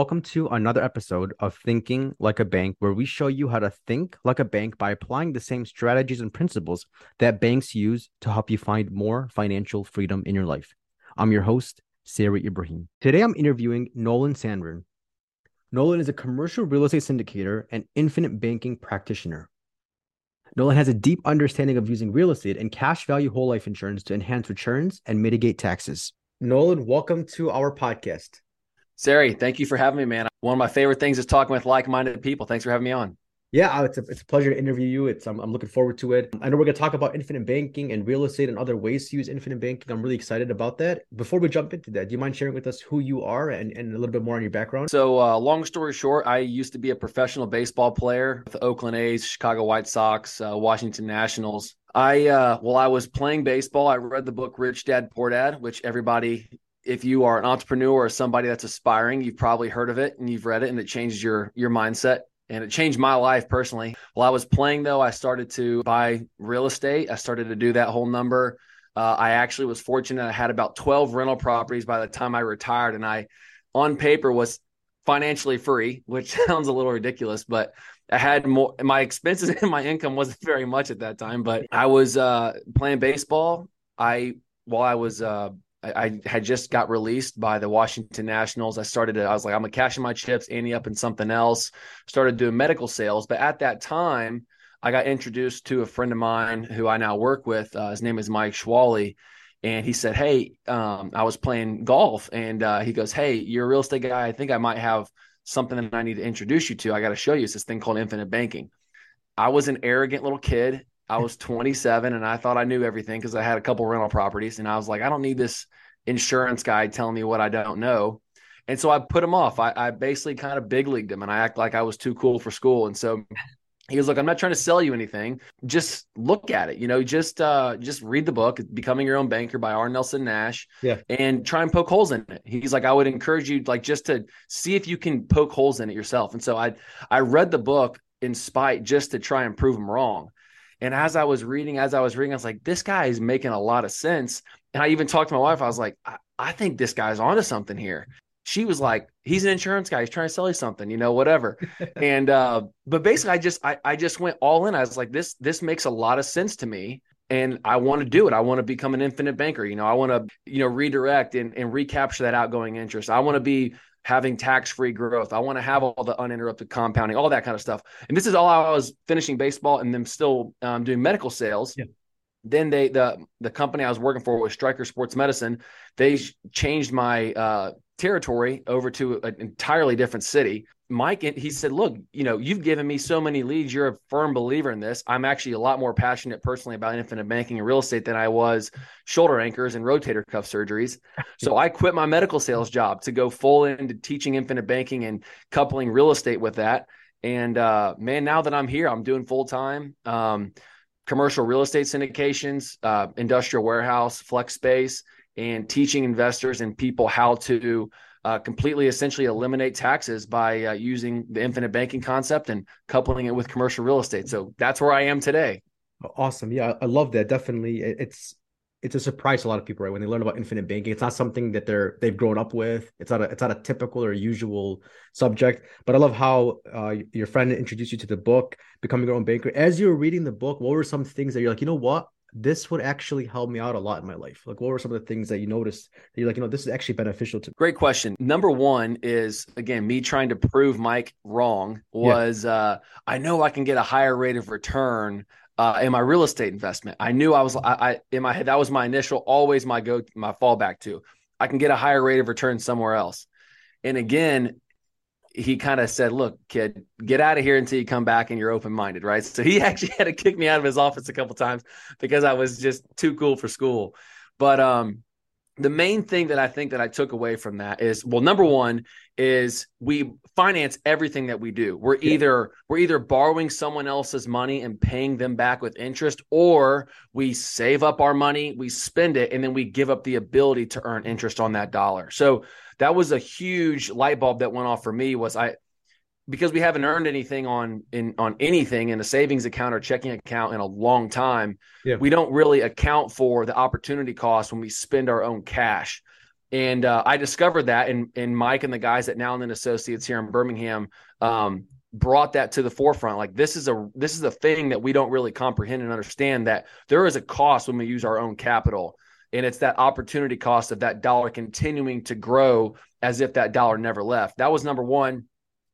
welcome to another episode of Thinking Like a Bank, where we show you how to think like a bank by applying the same strategies and principles that banks use to help you find more financial freedom in your life. I'm your host, Sari Ibrahim. Today I'm interviewing Nolan Sanburn. Nolan is a commercial real estate syndicator and infinite banking practitioner. Nolan has a deep understanding of using real estate and cash value whole life insurance to enhance returns and mitigate taxes. Nolan, welcome to our podcast. Sari, thank you for having me, man. One of my favorite things is talking with like-minded people. Thanks for having me on. Yeah, it's a, it's a pleasure to interview you. It's I'm, I'm looking forward to it. I know we're going to talk about infinite banking and real estate and other ways to use infinite banking. I'm really excited about that. Before we jump into that, do you mind sharing with us who you are and, and a little bit more on your background? So, uh, long story short, I used to be a professional baseball player with the Oakland A's, Chicago White Sox, uh, Washington Nationals. I uh, while I was playing baseball, I read the book Rich Dad Poor Dad, which everybody if you are an entrepreneur or somebody that's aspiring, you've probably heard of it and you've read it and it changes your your mindset and it changed my life personally. While I was playing though, I started to buy real estate. I started to do that whole number. Uh, I actually was fortunate. I had about 12 rental properties by the time I retired and I on paper was financially free, which sounds a little ridiculous, but I had more my expenses and my income wasn't very much at that time, but I was uh, playing baseball. I while I was uh, I, had just got released by the Washington Nationals. I started I was like, I'm gonna cash in my chips, ante up in something else. Started doing medical sales, but at that time, I got introduced to a friend of mine who I now work with. Uh, his name is Mike Schwally, and he said, "Hey, um, I was playing golf, and uh, he goes, Hey, you're a real estate guy. I think I might have something that I need to introduce you to. I got to show you. It's this thing called infinite banking." I was an arrogant little kid I was 27 and I thought I knew everything because I had a couple rental properties and I was like, I don't need this insurance guy telling me what I don't know. And so I put him off. I, I basically kind of big leagued him and I act like I was too cool for school. And so he was like, I'm not trying to sell you anything. Just look at it. You know, just uh just read the book, Becoming Your Own Banker by R. Nelson Nash. Yeah. And try and poke holes in it. He's like, I would encourage you like just to see if you can poke holes in it yourself. And so I I read the book in spite just to try and prove him wrong. And as I was reading, as I was reading, I was like, this guy is making a lot of sense. And I even talked to my wife. I was like, I, I think this guy's onto something here. She was like, he's an insurance guy. He's trying to sell you something, you know, whatever. and uh, but basically I just I, I just went all in. I was like, this this makes a lot of sense to me. And I want to do it. I want to become an infinite banker. You know, I want to, you know, redirect and, and recapture that outgoing interest. I want to be having tax free growth. I want to have all the uninterrupted compounding, all that kind of stuff. And this is all I was finishing baseball and then still um, doing medical sales. Yeah. Then they the the company I was working for was Stryker Sports Medicine. They changed my uh, territory over to an entirely different city. Mike, he said, Look, you know, you've given me so many leads. You're a firm believer in this. I'm actually a lot more passionate personally about infinite banking and real estate than I was shoulder anchors and rotator cuff surgeries. So I quit my medical sales job to go full into teaching infinite banking and coupling real estate with that. And uh, man, now that I'm here, I'm doing full time um, commercial real estate syndications, uh, industrial warehouse, flex space, and teaching investors and people how to uh, completely essentially eliminate taxes by uh, using the infinite banking concept and coupling it with commercial real estate. So that's where I am today. Awesome. Yeah, I love that. Definitely. It's it's a surprise to a lot of people, right? When they learn about infinite banking, it's not something that they're they've grown up with. It's not a it's not a typical or usual subject. But I love how uh, your friend introduced you to the book, becoming your own banker. As you were reading the book, what were some things that you're like, you know what? This would actually help me out a lot in my life? Like, what were some of the things that you noticed that you're like, you know, this is actually beneficial to me? Great question. Number one is again, me trying to prove Mike wrong was yeah. uh, I know I can get a higher rate of return uh, in my real estate investment. I knew I was, I, I in my head, that was my initial, always my go, my fallback to. I can get a higher rate of return somewhere else. And again, he kind of said, "Look, kid, get out of here until you come back and you're open minded." Right. So he actually had to kick me out of his office a couple times because I was just too cool for school. But um, the main thing that I think that I took away from that is, well, number one is we finance everything that we do. We're either we're either borrowing someone else's money and paying them back with interest, or we save up our money, we spend it, and then we give up the ability to earn interest on that dollar. So that was a huge light bulb that went off for me was I because we haven't earned anything on in on anything in a savings account or checking account in a long time. Yeah. We don't really account for the opportunity cost when we spend our own cash. And uh, I discovered that, and and Mike and the guys at Now and Then Associates here in Birmingham um, brought that to the forefront. Like this is a this is a thing that we don't really comprehend and understand that there is a cost when we use our own capital, and it's that opportunity cost of that dollar continuing to grow as if that dollar never left. That was number one.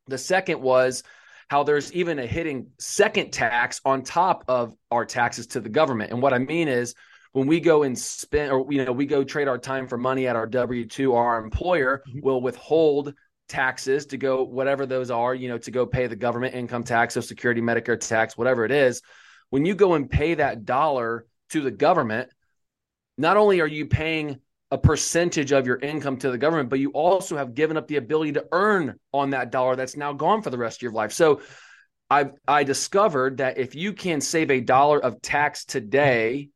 The second was how there's even a hitting second tax on top of our taxes to the government. And what I mean is when we go and spend or you know we go trade our time for money at our w2 our employer mm-hmm. will withhold taxes to go whatever those are you know to go pay the government income tax social security medicare tax whatever it is when you go and pay that dollar to the government not only are you paying a percentage of your income to the government but you also have given up the ability to earn on that dollar that's now gone for the rest of your life so i i discovered that if you can save a dollar of tax today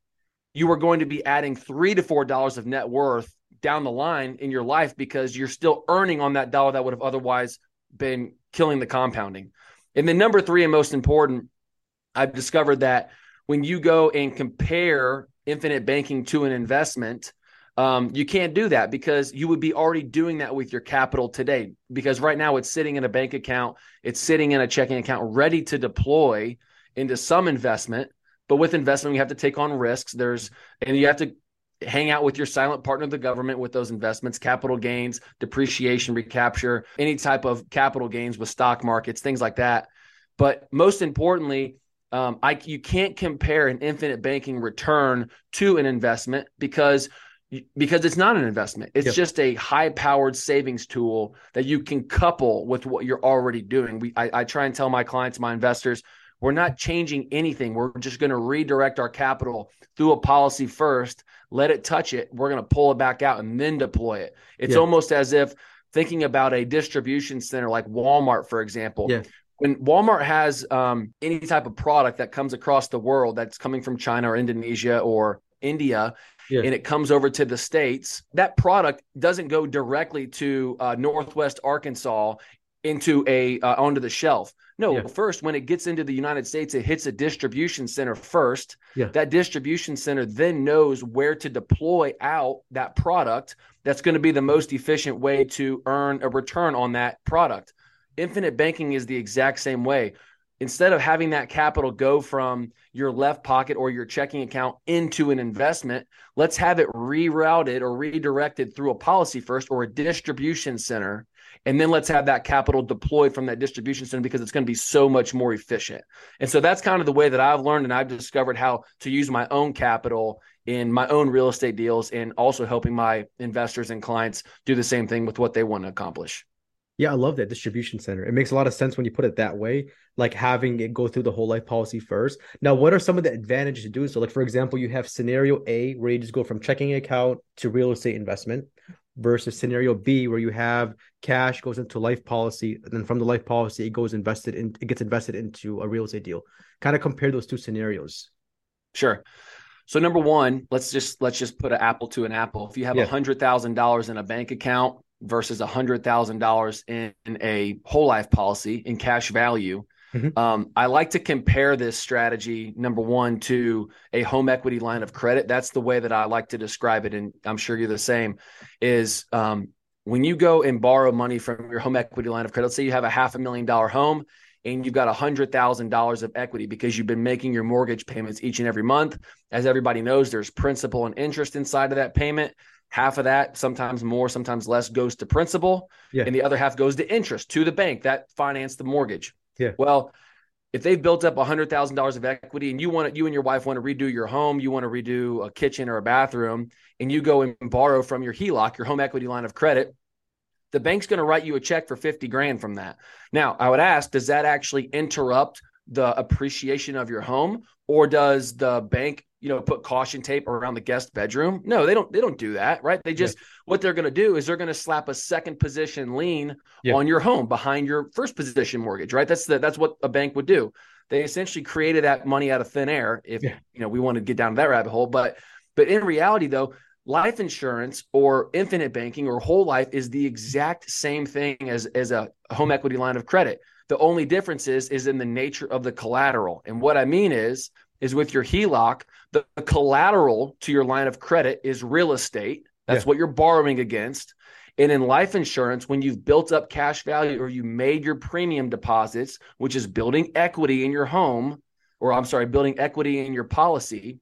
you are going to be adding three to four dollars of net worth down the line in your life because you're still earning on that dollar that would have otherwise been killing the compounding. And then number three, and most important, I've discovered that when you go and compare infinite banking to an investment, um, you can't do that because you would be already doing that with your capital today. Because right now it's sitting in a bank account, it's sitting in a checking account ready to deploy into some investment but with investment, you have to take on risks. There's and you have to hang out with your silent partner, the government, with those investments, capital gains, depreciation, recapture, any type of capital gains with stock markets, things like that. But most importantly, um, I, you can't compare an infinite banking return to an investment because because it's not an investment. It's yep. just a high powered savings tool that you can couple with what you're already doing. We I, I try and tell my clients, my investors, we're not changing anything. We're just going to redirect our capital through a policy first, let it touch it. We're going to pull it back out and then deploy it. It's yeah. almost as if thinking about a distribution center like Walmart, for example. Yeah. When Walmart has um, any type of product that comes across the world that's coming from China or Indonesia or India, yeah. and it comes over to the states that product doesn't go directly to uh, northwest arkansas into a uh, onto the shelf no, yeah. first, when it gets into the United States, it hits a distribution center first. Yeah. That distribution center then knows where to deploy out that product that's going to be the most efficient way to earn a return on that product. Infinite banking is the exact same way. Instead of having that capital go from your left pocket or your checking account into an investment, let's have it rerouted or redirected through a policy first or a distribution center and then let's have that capital deployed from that distribution center because it's going to be so much more efficient. And so that's kind of the way that I've learned and I've discovered how to use my own capital in my own real estate deals and also helping my investors and clients do the same thing with what they want to accomplish. Yeah, I love that distribution center. It makes a lot of sense when you put it that way, like having it go through the whole life policy first. Now, what are some of the advantages to do so? Like, for example, you have scenario A where you just go from checking account to real estate investment versus scenario B where you have cash goes into life policy and then from the life policy it goes invested in it gets invested into a real estate deal. Kind of compare those two scenarios. Sure. So number one, let's just let's just put an apple to an apple. If you have a hundred thousand dollars in a bank account versus a hundred thousand dollars in a whole life policy in cash value, Mm-hmm. Um, I like to compare this strategy, number one, to a home equity line of credit. That's the way that I like to describe it. And I'm sure you're the same is um, when you go and borrow money from your home equity line of credit, let's say you have a half a million dollar home and you've got a hundred thousand dollars of equity because you've been making your mortgage payments each and every month. As everybody knows, there's principal and interest inside of that payment. Half of that, sometimes more, sometimes less, goes to principal, yeah. and the other half goes to interest to the bank that financed the mortgage. Yeah. Well, if they've built up $100,000 of equity and you want to, you and your wife want to redo your home, you want to redo a kitchen or a bathroom, and you go and borrow from your HELOC, your home equity line of credit, the bank's going to write you a check for 50 grand from that. Now, I would ask, does that actually interrupt the appreciation of your home or does the bank you know put caution tape around the guest bedroom no they don't they don't do that right they just yeah. what they're going to do is they're going to slap a second position lien yeah. on your home behind your first position mortgage right that's the, that's what a bank would do they essentially created that money out of thin air if yeah. you know we want to get down to that rabbit hole but but in reality though life insurance or infinite banking or whole life is the exact same thing as as a home equity line of credit the only difference is is in the nature of the collateral and what i mean is is with your HELOC, the, the collateral to your line of credit is real estate. That's yeah. what you're borrowing against. And in life insurance, when you've built up cash value or you made your premium deposits, which is building equity in your home, or I'm sorry, building equity in your policy,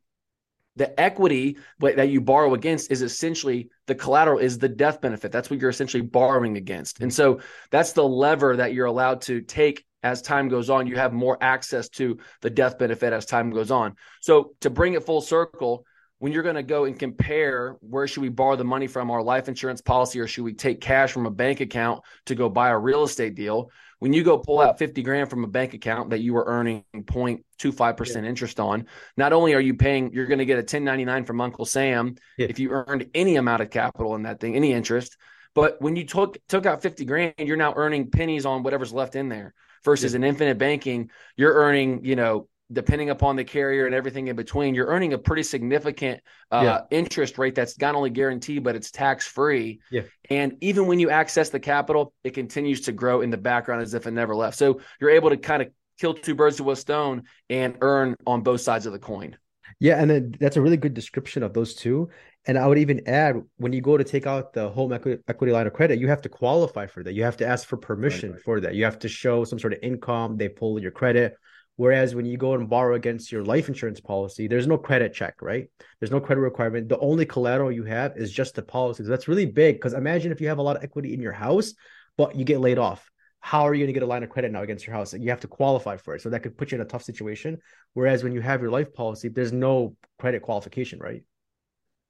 the equity that you borrow against is essentially the collateral is the death benefit. That's what you're essentially borrowing against. And so that's the lever that you're allowed to take as time goes on. You have more access to the death benefit as time goes on. So to bring it full circle, when you're going to go and compare where should we borrow the money from our life insurance policy or should we take cash from a bank account to go buy a real estate deal when you go pull out 50 grand from a bank account that you were earning 0.25% yeah. interest on not only are you paying you're going to get a 1099 from uncle sam yeah. if you earned any amount of capital in that thing any interest but when you took took out 50 grand you're now earning pennies on whatever's left in there versus yeah. an infinite banking you're earning you know depending upon the carrier and everything in between, you're earning a pretty significant uh, yeah. interest rate that's not only guaranteed, but it's tax free. Yeah. And even when you access the capital, it continues to grow in the background as if it never left. So you're able to kind of kill two birds with a stone and earn on both sides of the coin. Yeah, and then that's a really good description of those two. And I would even add when you go to take out the home equity, equity line of credit, you have to qualify for that. You have to ask for permission right, right. for that. You have to show some sort of income. They pull your credit Whereas when you go and borrow against your life insurance policy, there's no credit check, right? There's no credit requirement. The only collateral you have is just the policy. So that's really big because imagine if you have a lot of equity in your house, but you get laid off. How are you going to get a line of credit now against your house? You have to qualify for it. So that could put you in a tough situation. Whereas when you have your life policy, there's no credit qualification, right?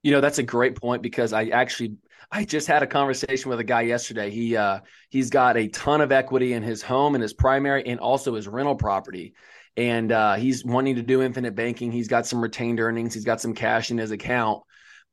You know, that's a great point because I actually I just had a conversation with a guy yesterday. He uh he's got a ton of equity in his home and his primary and also his rental property and uh, he's wanting to do infinite banking. He's got some retained earnings. He's got some cash in his account,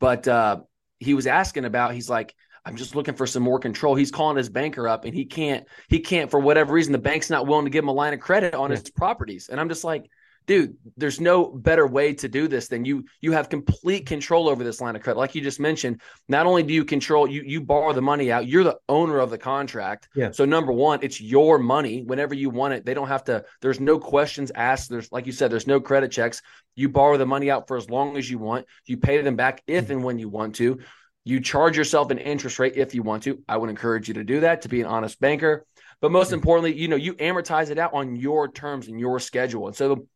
but uh, he was asking about. He's like, I'm just looking for some more control. He's calling his banker up, and he can't. He can't for whatever reason. The bank's not willing to give him a line of credit on yeah. his properties, and I'm just like, dude, there's no better way to do this than you you have complete control over this line of credit. Like you just mentioned, not only do you control you you borrow the money out, you're the owner of the contract. Yeah. So number one, it's your money. Whenever you want it, they don't have to. There's no questions asked. There's like you said, there's no credit checks. You borrow the money out for as long as you want. You pay them back if and when you want to. You charge yourself an interest rate if you want to. I would encourage you to do that to be an honest banker. But most importantly, you know, you amortize it out on your terms and your schedule. And so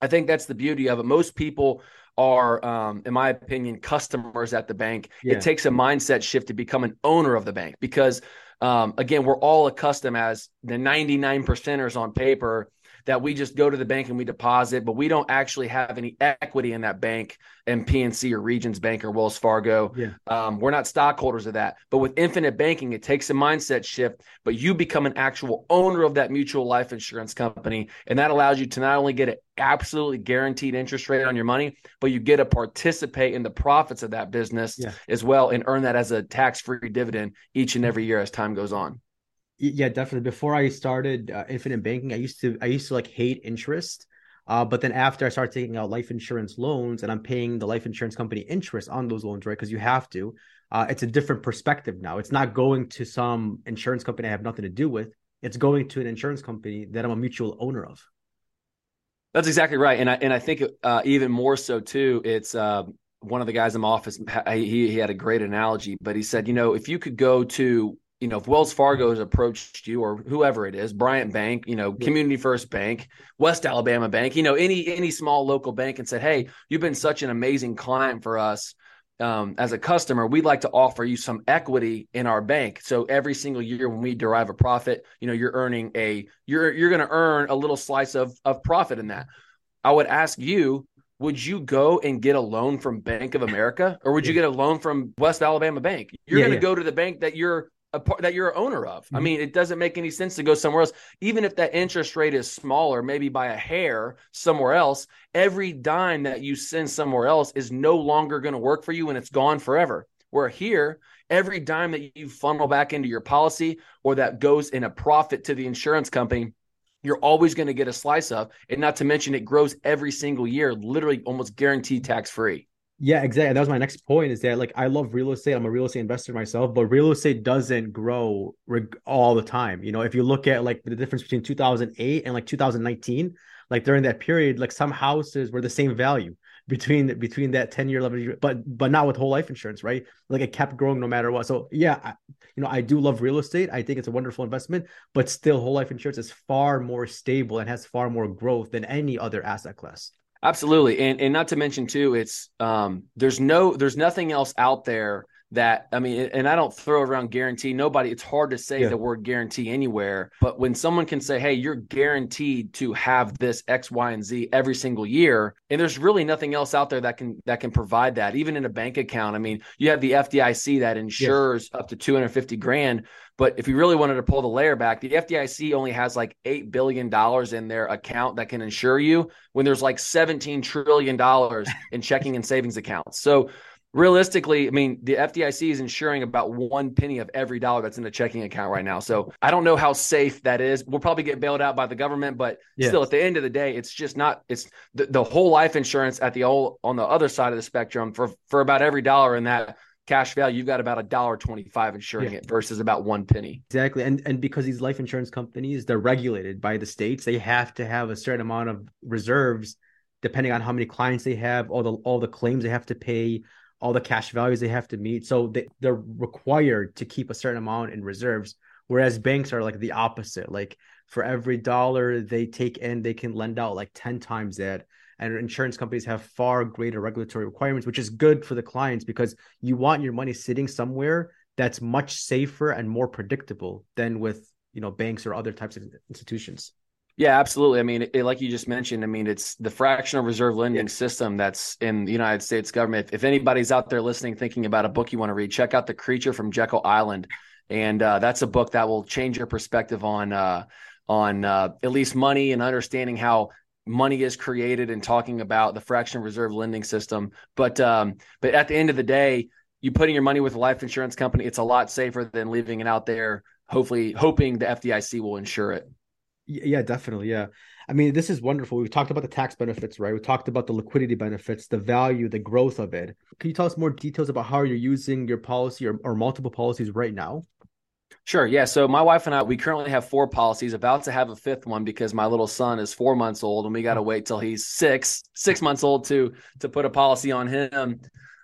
I think that's the beauty of it. Most people are, um, in my opinion, customers at the bank. Yeah. It takes a mindset shift to become an owner of the bank because, um, again, we're all accustomed as the 99 percenters on paper that we just go to the bank and we deposit, but we don't actually have any equity in that bank and PNC or Regions Bank or Wells Fargo. Yeah. Um, we're not stockholders of that. But with infinite banking, it takes a mindset shift, but you become an actual owner of that mutual life insurance company. And that allows you to not only get an absolutely guaranteed interest rate on your money, but you get to participate in the profits of that business yeah. as well and earn that as a tax free dividend each and every year as time goes on. Yeah, definitely. Before I started uh, infinite banking, I used to I used to like hate interest. Uh, but then after I started taking out life insurance loans and I'm paying the life insurance company interest on those loans, right? Because you have to. Uh, it's a different perspective now. It's not going to some insurance company I have nothing to do with. It's going to an insurance company that I'm a mutual owner of. That's exactly right, and I and I think uh, even more so too. It's uh, one of the guys in my office. He he had a great analogy, but he said, you know, if you could go to you know, if Wells Fargo has approached you or whoever it is, Bryant Bank, you know, Community First Bank, West Alabama Bank, you know, any any small local bank and said, "Hey, you've been such an amazing client for us um, as a customer. We'd like to offer you some equity in our bank. So every single year when we derive a profit, you know, you're earning a you're you're going to earn a little slice of of profit in that." I would ask you, would you go and get a loan from Bank of America or would you get a loan from West Alabama Bank? You're yeah, going to yeah. go to the bank that you're part that you're an owner of. Mm-hmm. I mean, it doesn't make any sense to go somewhere else, even if that interest rate is smaller, maybe by a hair somewhere else. Every dime that you send somewhere else is no longer going to work for you and it's gone forever. Where here, every dime that you funnel back into your policy or that goes in a profit to the insurance company, you're always going to get a slice of. And not to mention, it grows every single year, literally almost guaranteed tax free. Yeah, exactly. That was my next point is that like I love real estate. I'm a real estate investor myself, but real estate doesn't grow all the time. You know, if you look at like the difference between 2008 and like 2019, like during that period, like some houses were the same value. between between that 10 year level but but not with whole life insurance right like it kept growing no matter what so yeah I, you know i do love real estate i think it's a wonderful investment but still whole life insurance is far more stable and has far more growth than any other asset class absolutely. And and not to mention too it's um there's no there's nothing else out there that I mean, and I don't throw around guarantee. Nobody, it's hard to say yeah. the word guarantee anywhere. But when someone can say, "Hey, you're guaranteed to have this X, Y, and Z every single year," and there's really nothing else out there that can that can provide that. Even in a bank account, I mean, you have the FDIC that insures yeah. up to 250 grand. But if you really wanted to pull the layer back, the FDIC only has like $8 billion in their account that can insure you when there's like $17 trillion in checking and savings accounts. So realistically, I mean, the FDIC is insuring about one penny of every dollar that's in a checking account right now. So I don't know how safe that is. We'll probably get bailed out by the government, but yes. still, at the end of the day, it's just not. It's the, the whole life insurance at the old on the other side of the spectrum for for about every dollar in that cash value, you've got about a dollar twenty-five insuring yeah. it versus about one penny. Exactly, and and because these life insurance companies they're regulated by the states, they have to have a certain amount of reserves, depending on how many clients they have, all the all the claims they have to pay, all the cash values they have to meet. So they, they're required to keep a certain amount in reserves. Whereas banks are like the opposite. Like for every dollar they take in, they can lend out like 10 times that. And insurance companies have far greater regulatory requirements, which is good for the clients because you want your money sitting somewhere that's much safer and more predictable than with you know banks or other types of institutions. Yeah, absolutely. I mean, it, like you just mentioned, I mean, it's the fractional reserve lending yeah. system that's in the United States government. If, if, anybody's out there listening, thinking about a book you want to read, check out The Creature from Jekyll Island, and uh, that's a book that will change your perspective on uh, on uh, at least money and understanding how money is created and talking about the fractional reserve lending system. But um, but at the end of the day, you putting your money with a life insurance company, it's a lot safer than leaving it out there. Hopefully, hoping the FDIC will insure it. Yeah, definitely. Yeah. I mean, this is wonderful. We've talked about the tax benefits, right? We talked about the liquidity benefits, the value, the growth of it. Can you tell us more details about how you're using your policy or, or multiple policies right now? Sure. Yeah. So my wife and I, we currently have four policies, about to have a fifth one because my little son is four months old and we got to mm. wait till he's six, six months old to, to put a policy on him.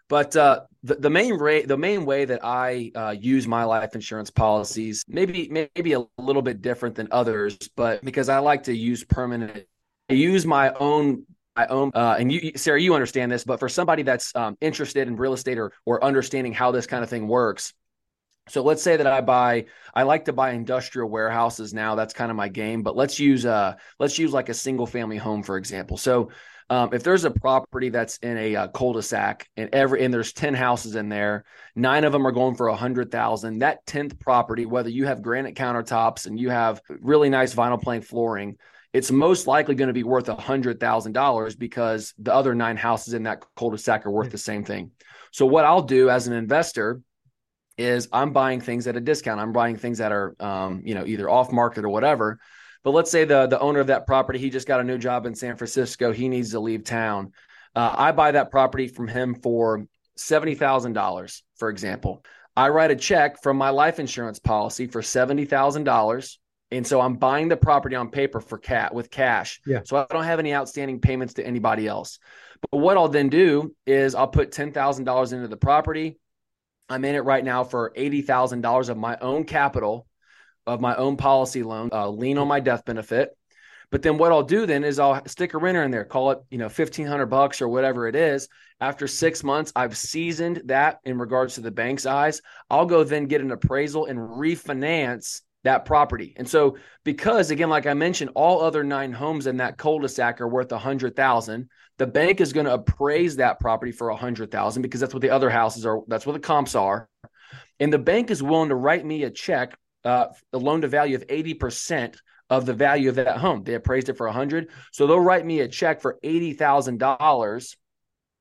But uh, the, the main rate, the main way that I uh, use my life insurance policies, maybe maybe a little bit different than others, but because I like to use permanent, I use my own my own uh, and you Sari you understand this but for somebody that's um, interested in real estate or or understanding how this kind of thing works so let's say that i buy i like to buy industrial warehouses now that's kind of my game but let's use uh let's use like a single family home for example. So um, if there's a property that's in a uh, cul-de-sac and every and there's 10 houses in there nine of them are going for a hundred thousand that 10th property whether you have granite countertops and you have really nice vinyl plank flooring it's most likely going to be worth a hundred thousand dollars because the other nine houses in that cul-de-sac are worth the same thing. So what i'll do as an investor is i'm buying things at a discount. I'm buying things that are um, you know either off market or whatever but let's say the the owner of that property, he just got a new job in San Francisco. He needs to leave town. Uh, I buy that property from him for seventy thousand dollars, for example. I write a check from my life insurance policy for seventy thousand dollars, and so I'm buying the property on paper for cat with cash. Yeah. So I don't have any outstanding payments to anybody else. But what I'll then do is I'll put ten thousand dollars into the property. I'm in it right now for eighty thousand dollars of my own capital of my own policy loan, uh, lien on my death benefit. But then what I'll do then is I'll stick a renter in there, call it, you know, 1500 bucks or whatever it is. After six months, I've seasoned that in regards to the bank's eyes. I'll go then get an appraisal and refinance that property. And so, because again, like I mentioned, all other nine homes in that cul-de-sac are worth a hundred thousand. The bank is going to appraise that property for a hundred thousand because that's what the other houses are. That's what the comps are. And the bank is willing to write me a check uh, a loan to value of 80% of the value of that home. They appraised it for 100. So they'll write me a check for $80,000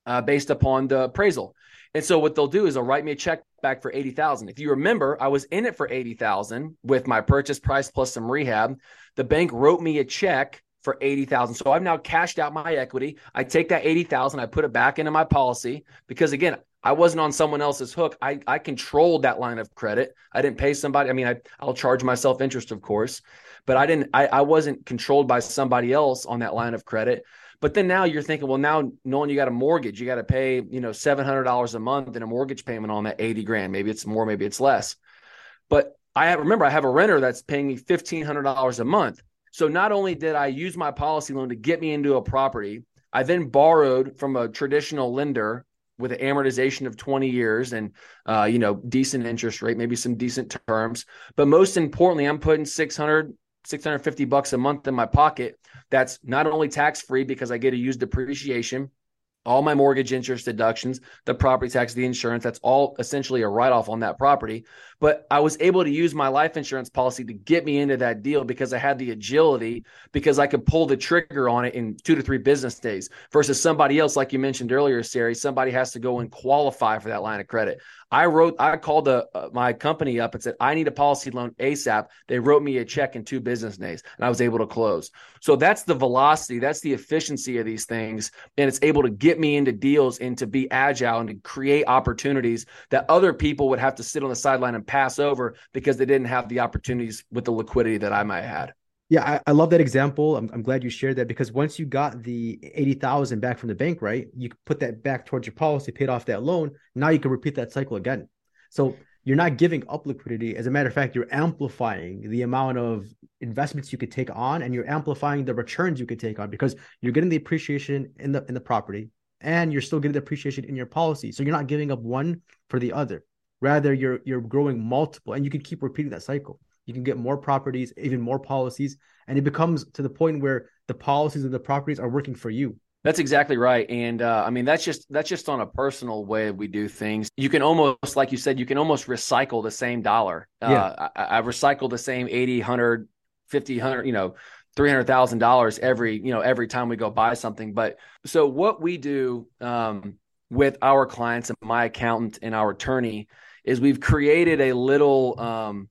uh, based upon the appraisal. And so what they'll do is they'll write me a check back for 80,000. If you remember, I was in it for 80,000 with my purchase price plus some rehab. The bank wrote me a check for 80,000. So I've now cashed out my equity. I take that 80,000, I put it back into my policy because again, I wasn't on someone else's hook. I, I controlled that line of credit. I didn't pay somebody. I mean, I, I'll charge myself interest, of course. but I didn't, I, I wasn't controlled by somebody else on that line of credit. But then now you're thinking, well, now knowing you got a mortgage, you got to pay, you know, $700 a month in a mortgage payment on that 80 grand. Maybe it's more, maybe it's less. But I have, remember, I have a renter that's paying me $1,500 a month. So not only did I use my policy loan to get me into a property, I then borrowed from a traditional lender with an amortization of 20 years and uh, you know decent interest rate maybe some decent terms. But most importantly i'm putting 600 650 bucks a month in my pocket that's not only tax free because i get to use depreciation all my mortgage interest deductions, the property tax, the insurance, that's all essentially a write off on that property. But I was able to use my life insurance policy to get me into that deal because I had the agility because I could pull the trigger on it in two to three business days versus somebody else, like you mentioned earlier, Sari, somebody has to go and qualify for that line of credit. I wrote, I called the, uh, my company up and said, I need a policy loan ASAP. They wrote me a check in two business days and I was able to close. So that's the velocity, that's the efficiency of these things. And it's able to get me into deals and to be agile and to create opportunities that other people would have to sit on the sideline and pass over because they didn't have the opportunities with the liquidity that I might have had. Yeah, I, I, love that example. I'm, I'm glad you shared that because once you got the 80,000 back from the bank, right, you put that back towards your policy, paid off that loan. Now you can repeat that cycle again. So you're not giving up liquidity. As a matter of fact, you're amplifying the amount of investments you could take on and you're amplifying the returns you could take on because you're getting the appreciation in the in the property and you're still getting the appreciation in your policy. So you're not giving up one for the other. Rather, you're you're growing multiple and you can keep repeating that cycle you can get more properties, even more policies, and it becomes to the point where the policies and the properties are working for you. That's exactly right, and uh, I mean that's just that's just on a personal way we do things. You can almost, like you said, you can almost recycle the same dollar. Uh, I, I recycle the same 80, 100, 50, 100, you know, three hundred thousand dollars every you know every time we go buy something. But so what we do um, with our clients and my accountant and our attorney is we've created a little um,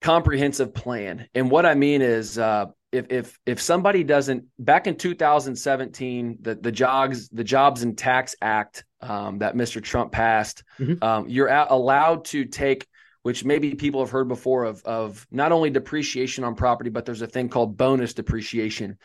comprehensive plan. And what I mean is, uh, if if if somebody doesn't back in 2017, the the jobs the Jobs and Tax Act um, that Mr. Trump passed, mm-hmm. um, you're allowed to take which maybe people have heard before of of not only depreciation on property, but there's a thing called bonus depreciation,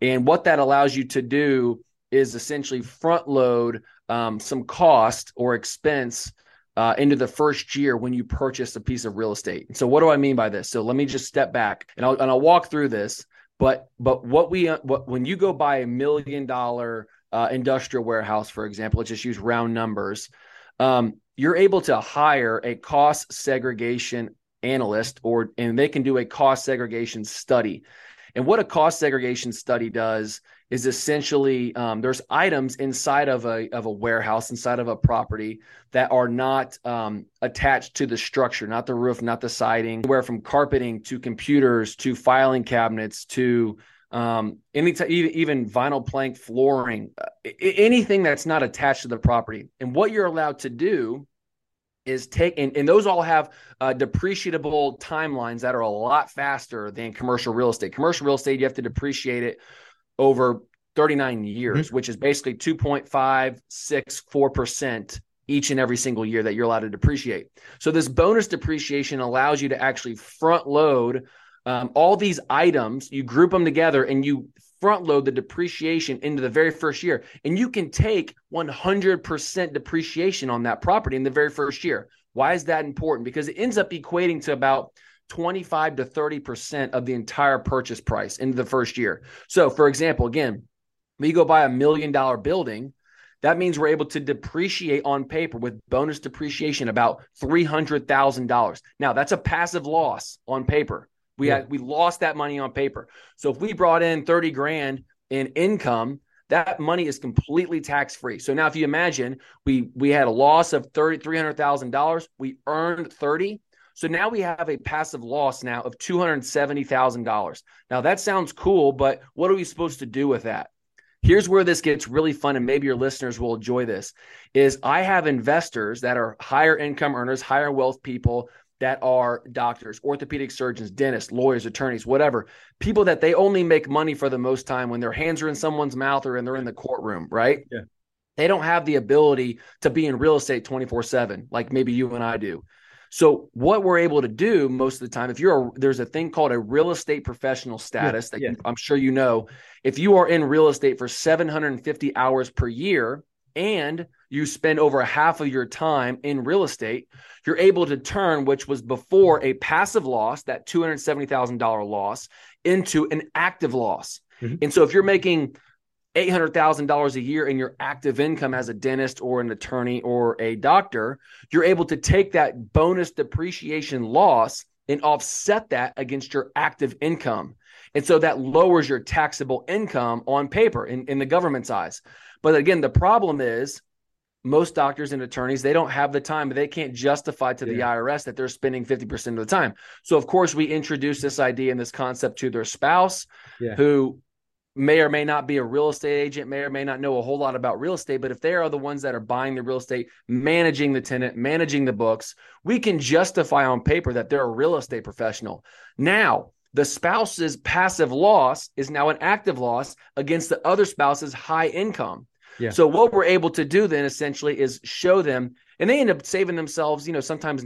and what that allows you to do is essentially front load um, some cost or expense uh, into the first year when you purchase a piece of real estate. So what do I mean by this? So let me just step back and I'll and I'll walk through this. But but what we uh, what when you go buy a million dollar uh, industrial warehouse, for example, let's just use round numbers. Um, you're able to hire a cost segregation analyst, or and they can do a cost segregation study. And what a cost segregation study does is essentially um, there's items inside of a of a warehouse inside of a property that are not um, attached to the structure, not the roof, not the siding, where from carpeting to computers to filing cabinets to um, any t- even vinyl plank flooring, uh, anything that's not attached to the property. And what you're allowed to do is take and, and those all have uh, depreciable timelines that are a lot faster than commercial real estate. Commercial real estate, you have to depreciate it over 39 years, mm-hmm. which is basically 2.564% each and every single year that you're allowed to depreciate. So this bonus depreciation allows you to actually front load um, all these items, you group them together and you front load the depreciation into the very first year. And you can take 100% depreciation on that property in the very first year. Why is that important? Because it ends up equating to about 25 to 30% of the entire purchase price into the first year. So, for example, again, we go buy a million dollar building, that means we're able to depreciate on paper with bonus depreciation about $300,000. Now, that's a passive loss on paper. We yeah. had we lost that money on paper. So if we brought in 30 grand in income, that money is completely tax free. So now if you imagine we we had a loss of 30 $300,000, we earned 30, so now we have a passive loss now of $270,000. Now that sounds cool, but what are we supposed to do with that? Here's where this gets really fun and maybe your listeners will enjoy this is I have investors that are higher income earners, higher wealth people that are doctors, orthopedic surgeons, dentists, lawyers, attorneys, whatever. People that they only make money for the most time when their hands are in someone's mouth or and they're in the courtroom, right? Yeah. They don't have the ability to be in real estate 24/7 like maybe you and I do. So what we're able to do most of the time, if you're a, there's a thing called a real estate professional status yeah, that yeah. I'm sure you know, if you are in real estate for 750 hours per year and you spend over a half of your time in real estate, you're able to turn, which was before a passive loss, that $270,000 loss, into an active loss. Mm-hmm. And so if you're making $800,000 a year in your active income as a dentist or an attorney or a doctor, you're able to take that bonus depreciation loss and offset that against your active income. And so that lowers your taxable income on paper in, in the government's eyes. But again, the problem is most doctors and attorneys, they don't have the time, but they can't justify to yeah. the IRS that they're spending 50% of the time. So, of course, we introduce this idea and this concept to their spouse yeah. who may or may not be a real estate agent, may or may not know a whole lot about real estate, but if they are the ones that are buying the real estate, managing the tenant, managing the books, we can justify on paper that they're a real estate professional. Now, the spouse's passive loss is now an active loss against the other spouse's high income. Yeah. So what we're able to do then essentially is show them, and they end up saving themselves, you know, sometimes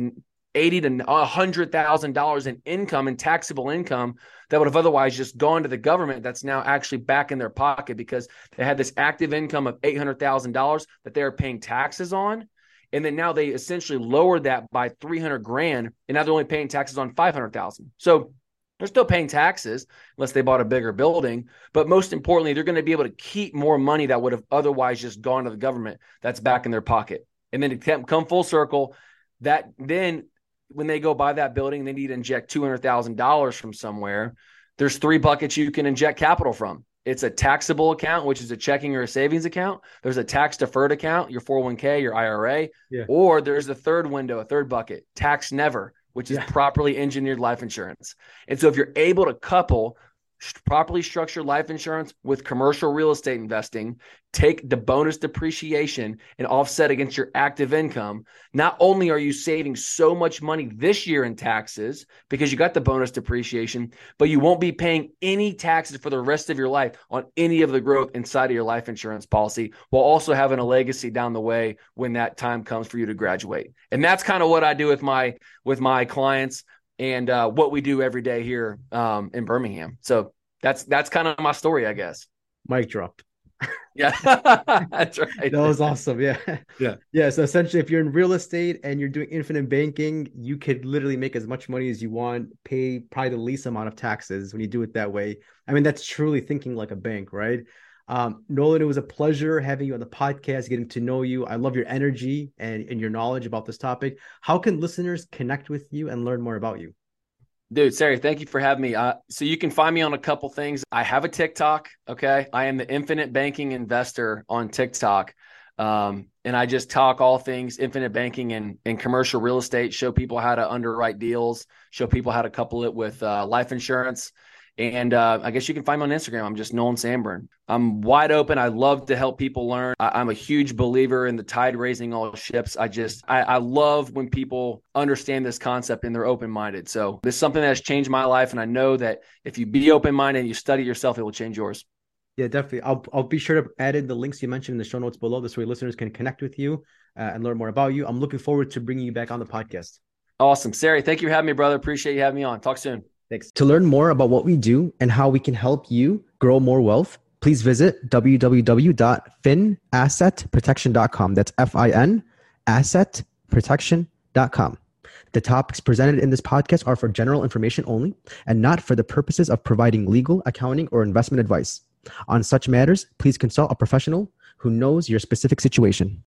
eighty to hundred thousand dollars in income and taxable income that would have otherwise just gone to the government. That's now actually back in their pocket because they had this active income of eight hundred thousand dollars that they are paying taxes on, and then now they essentially lowered that by three hundred grand, and now they're only paying taxes on five hundred thousand. So they're still paying taxes unless they bought a bigger building. But most importantly, they're going to be able to keep more money that would have otherwise just gone to the government that's back in their pocket. And then to come full circle, that then when they go buy that building, they need to inject $200,000 from somewhere. There's three buckets you can inject capital from. It's a taxable account, which is a checking or a savings account. There's a tax deferred account, your 401k, your IRA. Yeah. Or there's a third window, a third bucket, tax never, which is yeah. properly engineered life insurance. And so if you're able to couple properly structure life insurance with commercial real estate investing, take the bonus depreciation and offset against your active income, not only are you saving so much money this year in taxes because you got the bonus depreciation, but you won't be paying any taxes for the rest of your life on any of the growth inside of your life insurance policy while also having a legacy down the way when that time comes for you to graduate. And that's kind of what I do with my with my clients and uh, what we do every day here um, in Birmingham. So that's that's kind of my story, I guess. Mic dropped. yeah, that's right. That was awesome. Yeah, yeah, yeah. So essentially, if you're in real estate and you're doing infinite banking, you could literally make as much money as you want, pay probably the least amount of taxes when you do it that way. I mean, that's truly thinking like a bank, right? Um, Nolan, it was a pleasure having you on the podcast, getting to know you. I love your energy and, and your knowledge about this topic. How can listeners connect with you and learn more about you? Dude, Sari, thank you for having me. Uh, so you can find me on a couple things. I have a TikTok. Okay. I am the infinite banking investor on TikTok. Um, and I just talk all things infinite banking and, and commercial real estate, show people how to underwrite deals, show people how to couple it with uh, life insurance. And uh, I guess you can find me on Instagram. I'm just Nolan Sanburn. I'm wide open. I love to help people learn. I, am a huge believer in the tide raising all ships. I just, I, I love when people understand this concept and they're open minded. So this is something that has changed my life. And I know that if you be open minded and you study yourself, it will change yours. Yeah, definitely. I'll, I'll be sure to add in the links you mentioned in the show notes below. This way listeners can connect with you uh, and learn more about you. I'm looking forward to bringing you back on the podcast. Awesome. Sari, thank you for having me, brother. Appreciate you having me on. Talk soon. Thanks. To learn more about what we do and how we can help you grow more wealth, please visit www.finassetprotection.com. That's F I N assetprotection.com. The topics presented in this podcast are for general information only and not for the purposes of providing legal, accounting, or investment advice. On such matters, please consult a professional who knows your specific situation.